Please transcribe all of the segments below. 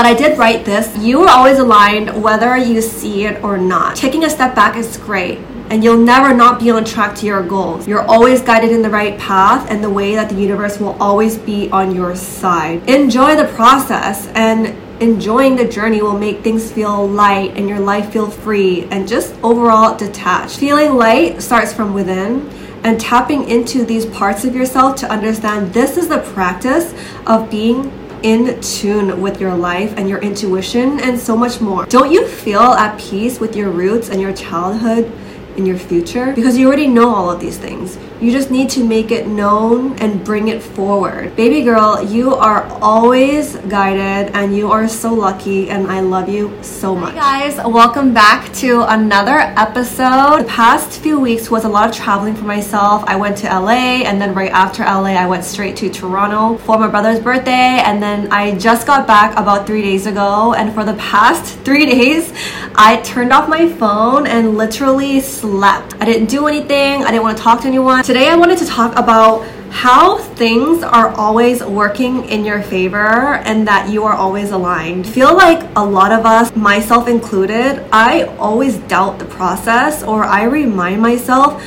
But I did write this. You are always aligned whether you see it or not. Taking a step back is great and you'll never not be on track to your goals. You're always guided in the right path and the way that the universe will always be on your side. Enjoy the process and enjoying the journey will make things feel light and your life feel free and just overall detached. Feeling light starts from within and tapping into these parts of yourself to understand this is the practice of being in tune with your life and your intuition and so much more. Don't you feel at peace with your roots and your childhood? in your future because you already know all of these things. You just need to make it known and bring it forward. Baby girl, you are always guided and you are so lucky and I love you so much. Hi guys, welcome back to another episode. The past few weeks was a lot of traveling for myself. I went to LA and then right after LA I went straight to Toronto for my brother's birthday and then I just got back about 3 days ago and for the past 3 days I turned off my phone and literally slept. I didn't do anything. I didn't want to talk to anyone. Today I wanted to talk about how things are always working in your favor and that you are always aligned. Feel like a lot of us, myself included, I always doubt the process or I remind myself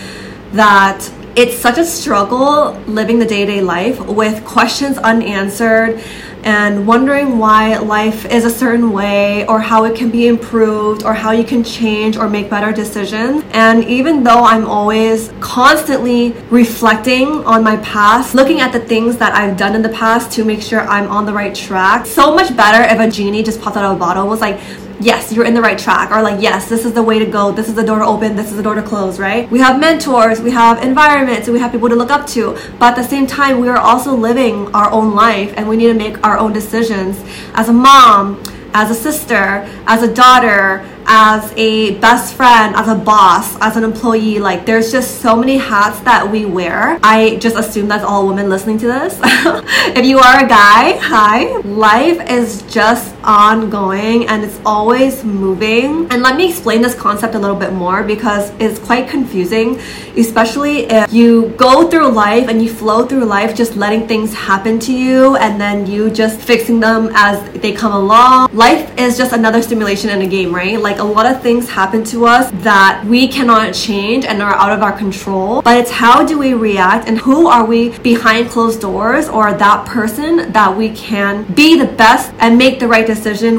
that it's such a struggle living the day to day life with questions unanswered and wondering why life is a certain way or how it can be improved or how you can change or make better decisions. And even though I'm always constantly reflecting on my past, looking at the things that I've done in the past to make sure I'm on the right track, so much better if a genie just popped out of a bottle was like, yes, you're in the right track, or like, yes, this is the way to go, this is the door to open, this is the door to close, right? We have mentors, we have environments, and we have people to look up to, but at the same time, we are also living our own life and we need to make our own decisions. As a mom, as a sister, as a daughter, as a best friend, as a boss, as an employee. Like, there's just so many hats that we wear. I just assume that's all women listening to this. if you are a guy, hi. Life is just ongoing and it's always moving. And let me explain this concept a little bit more because it's quite confusing, especially if you go through life and you flow through life just letting things happen to you and then you just fixing them as they come along. Life is just another stimulation in a game, right? Like, like a lot of things happen to us that we cannot change and are out of our control. But it's how do we react and who are we behind closed doors or that person that we can be the best and make the right decision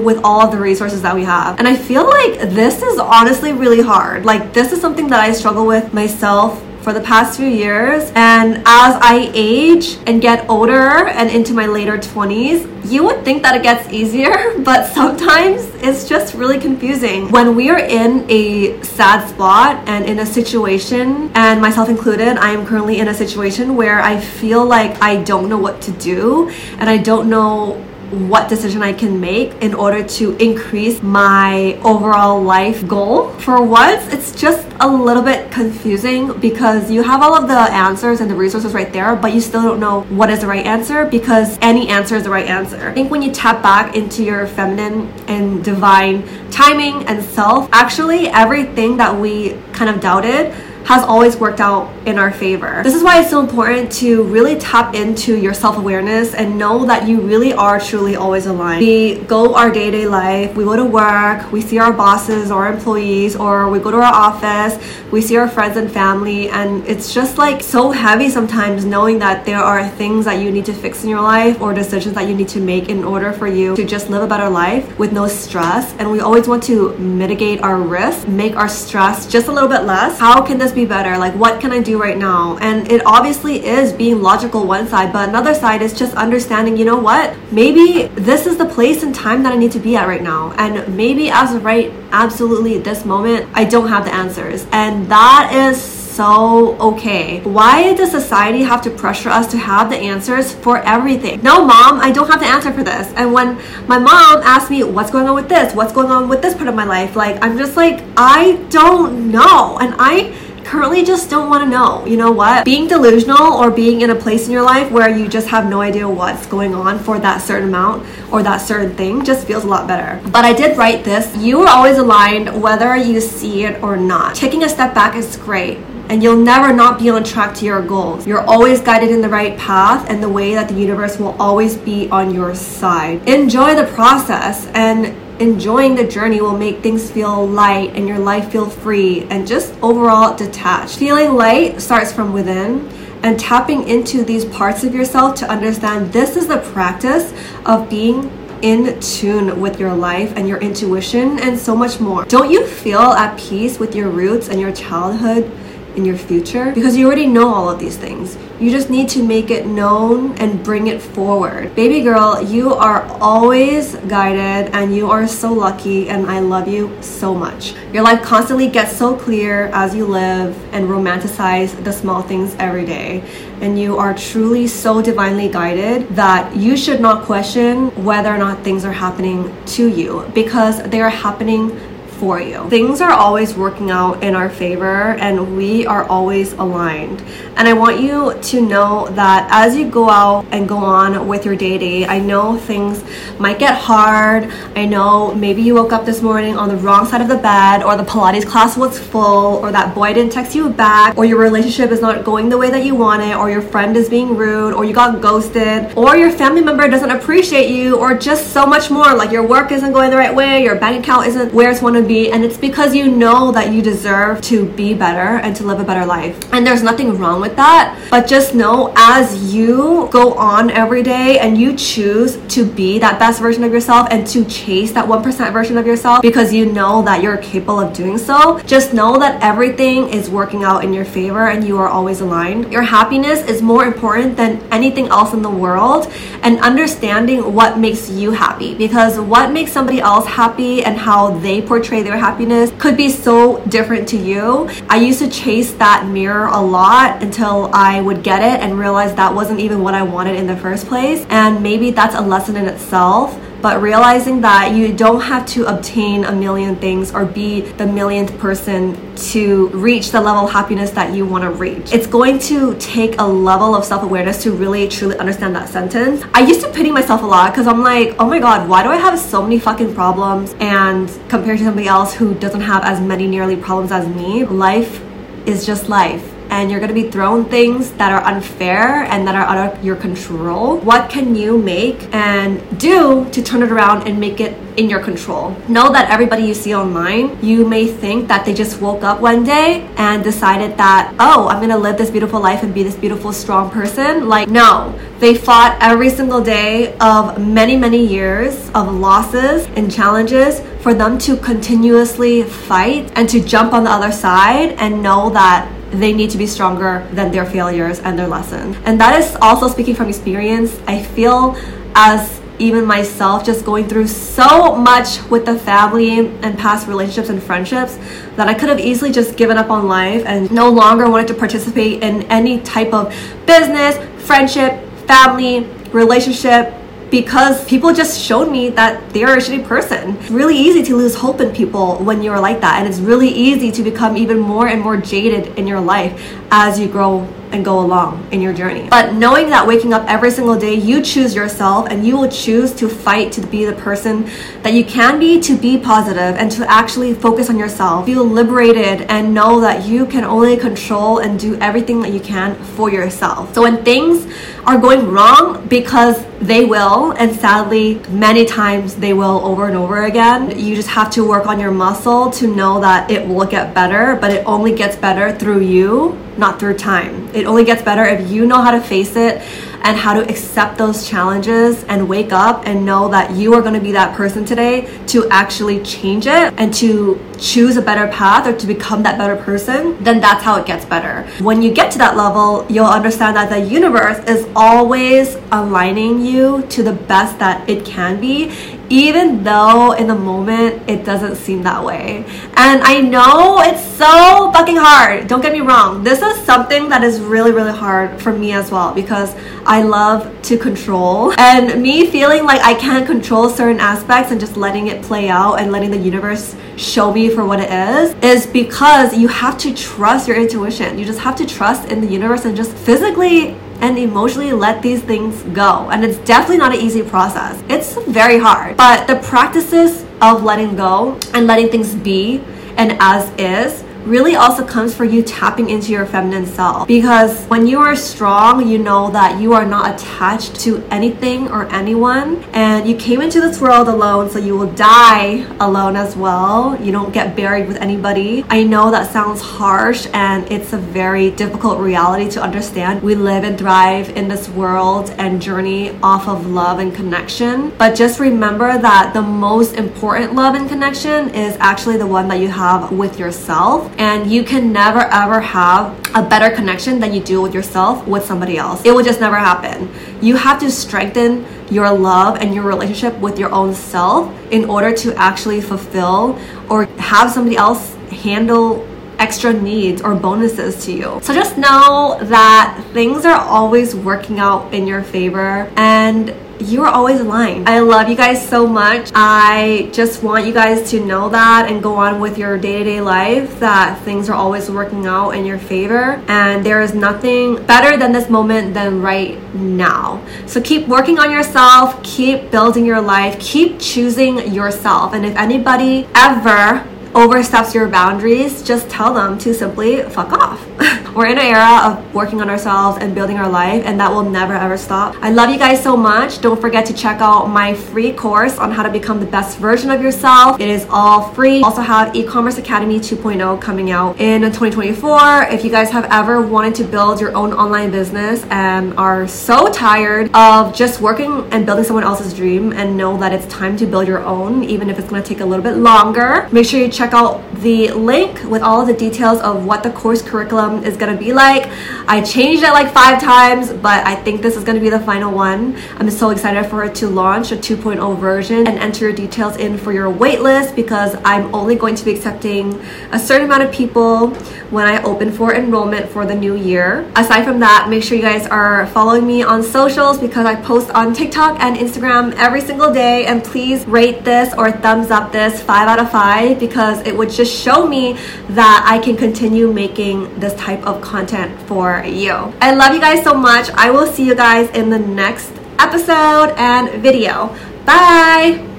with all of the resources that we have. And I feel like this is honestly really hard. Like this is something that I struggle with myself for the past few years. And as I age and get older and into my later 20s, you would think that it gets easier, but sometimes it's just really confusing. When we are in a sad spot and in a situation, and myself included, I am currently in a situation where I feel like I don't know what to do and I don't know what decision I can make in order to increase my overall life goal. For once, it's just a little bit confusing because you have all of the answers and the resources right there, but you still don't know what is the right answer because any answer is the right answer. I think when you tap back into your feminine and divine timing and self, actually everything that we kind of doubted has always worked out in our favor. This is why it's so important to really tap into your self awareness and know that you really are truly always aligned. We go our day to day life, we go to work, we see our bosses or employees, or we go to our office, we see our friends and family, and it's just like so heavy sometimes knowing that there are things that you need to fix in your life or decisions that you need to make in order for you to just live a better life with no stress. And we always want to mitigate our risk, make our stress just a little bit less. How can this be better? Like, what can I do right now? And it obviously is being logical one side, but another side is just understanding, you know what? Maybe this is the place and time that I need to be at right now. And maybe as of right, absolutely this moment, I don't have the answers. And that is so okay. Why does society have to pressure us to have the answers for everything? No, mom, I don't have the answer for this. And when my mom asks me, what's going on with this? What's going on with this part of my life? Like, I'm just like, I don't know. And I currently just don't want to know. You know what? Being delusional or being in a place in your life where you just have no idea what's going on for that certain amount or that certain thing just feels a lot better. But I did write this. You are always aligned whether you see it or not. Taking a step back is great and you'll never not be on track to your goals. You're always guided in the right path and the way that the universe will always be on your side. Enjoy the process and enjoying the journey will make things feel light and your life feel free and just overall detached. Feeling light starts from within and tapping into these parts of yourself to understand this is the practice of being in tune with your life and your intuition and so much more. Don't you feel at peace with your roots and your childhood in your future? Because you already know all of these things. You just need to make it known and bring it forward. Baby girl, you are always guided and you are so lucky and I love you so much. Your life constantly gets so clear as you live and romanticize the small things every day. And you are truly so divinely guided that you should not question whether or not things are happening to you because they are happening for you. Things are always working out in our favor and we are always aligned. And I want you to know that as you go out and go on with your day to day, I know things might get hard. I know maybe you woke up this morning on the wrong side of the bed, or the Pilates class was full, or that boy didn't text you back, or your relationship is not going the way that you want it, or your friend is being rude, or you got ghosted, or your family member doesn't appreciate you, or just so much more. Like your work isn't going the right way, your bank account isn't where it's want to be, and it's because you know that you deserve to be better and to live a better life. And there's nothing wrong with that, but just know as you go on every day and you choose to be that best version of yourself and to chase that 1% version of yourself because you know that you're capable of doing so, just know that everything is working out in your favor and you are always aligned. Your happiness is more important than anything else in the world and understanding what makes you happy because what makes somebody else happy and how they portray their happiness could be so different to you. I used to chase that mirror a lot until I would get it and realize that wasn't even what I wanted in the first place. And maybe that's a lesson in itself but realizing that you don't have to obtain a million things or be the millionth person to reach the level of happiness that you want to reach. It's going to take a level of self awareness to really truly understand that sentence. I used to pity myself a lot because I'm like, oh my god, why do I have so many fucking problems? And compared to somebody else who doesn't have as many nearly problems as me, life is just life and you're going to be thrown things that are unfair and that are out of your control. What can you make and do to turn it around and make it in your control? Know that everybody you see online, you may think that they just woke up one day and decided that, oh, I'm going to live this beautiful life and be this beautiful, strong person. Like, no, they fought every single day of many, many years of losses and challenges for them to continuously fight and to jump on the other side and know that they need to be stronger than their failures and their lessons. And that is also speaking from experience. I feel as even myself just going through so much with the family and past relationships and friendships that I could have easily just given up on life and no longer wanted to participate in any type of business, friendship, family, relationship, because people just showed me that they're a shitty person. It's really easy to lose hope in people when you're like that, and it's really easy to become even more and more jaded in your life as you grow and go along in your journey. But knowing that waking up every single day, you choose yourself and you will choose to fight to be the person that you can be, to be positive and to actually focus on yourself. Feel liberated and know that you can only control and do everything that you can for yourself. So when things are going wrong, because they will, and sadly, many times they will over and over again, you just have to work on your muscle to know that it will get better, but it only gets better through you not through time. It only gets better if you know how to face it and how to accept those challenges and wake up and know that you are going to be that person today to actually change it and to choose a better path or to become that better person, then that's how it gets better. When you get to that level, you'll understand that the universe is always aligning you to the best that it can be even though in the moment it doesn't seem that way. And I know it's so fucking hard. Don't get me wrong. This is something that is really, really hard for me as well because I love to control. And me feeling like I can't control certain aspects and just letting it play out and letting the universe show me for what it is is because you have to trust your intuition. You just have to trust in the universe and just physically and emotionally let these things go. And it's definitely not an easy process. It's very hard. But the practices of letting go and letting things be and as is really also comes for you tapping into your feminine self. Because when you are strong, you know that you are not attached to anything or anyone, and you came into this world alone, so you will die alone as well. You don't get buried with anybody. I know that sounds harsh and it's a very difficult reality to understand. We live and thrive in this world and journey off of love and connection. But just remember that the most important love and connection is actually the one that you have with yourself. And you can never ever have a better connection than you do with yourself with somebody else. It will just never happen. You have to strengthen your love and your relationship with your own self in order to actually fulfill or have somebody else handle extra needs or bonuses to you. So just know that things are always working out in your favor and you are always aligned. I love you guys so much. I just want you guys to know that and go on with your day to day life that things are always working out in your favor. And there is nothing better than this moment than right now. So keep working on yourself, keep building your life, keep choosing yourself. And if anybody ever oversteps your boundaries, just tell them to simply fuck off. We're in an era of working on ourselves and building our life, and that will never ever stop. I love you guys so much. Don't forget to check out my free course on how to become the best version of yourself. It is all free. Also have e-commerce academy 2.0 coming out in 2024. If you guys have ever wanted to build your own online business and are so tired of just working and building someone else's dream and know that it's time to build your own, even if it's going to take a little bit longer, make sure you check out the link with all of the details of what the course curriculum is going gonna be like. I changed it like five times, but I think this is gonna be the final one. I'm so excited for it to launch a 2.0 version and enter your details in for your waitlist because I'm only going to be accepting a certain amount of people when I open for enrollment for the new year. Aside from that, make sure you guys are following me on socials because I post on TikTok and Instagram every single day. And please rate this or thumbs up this five out of five because it would just show me that I can continue making this type of content for you. I love you guys so much. I will see you guys in the next episode and video. Bye!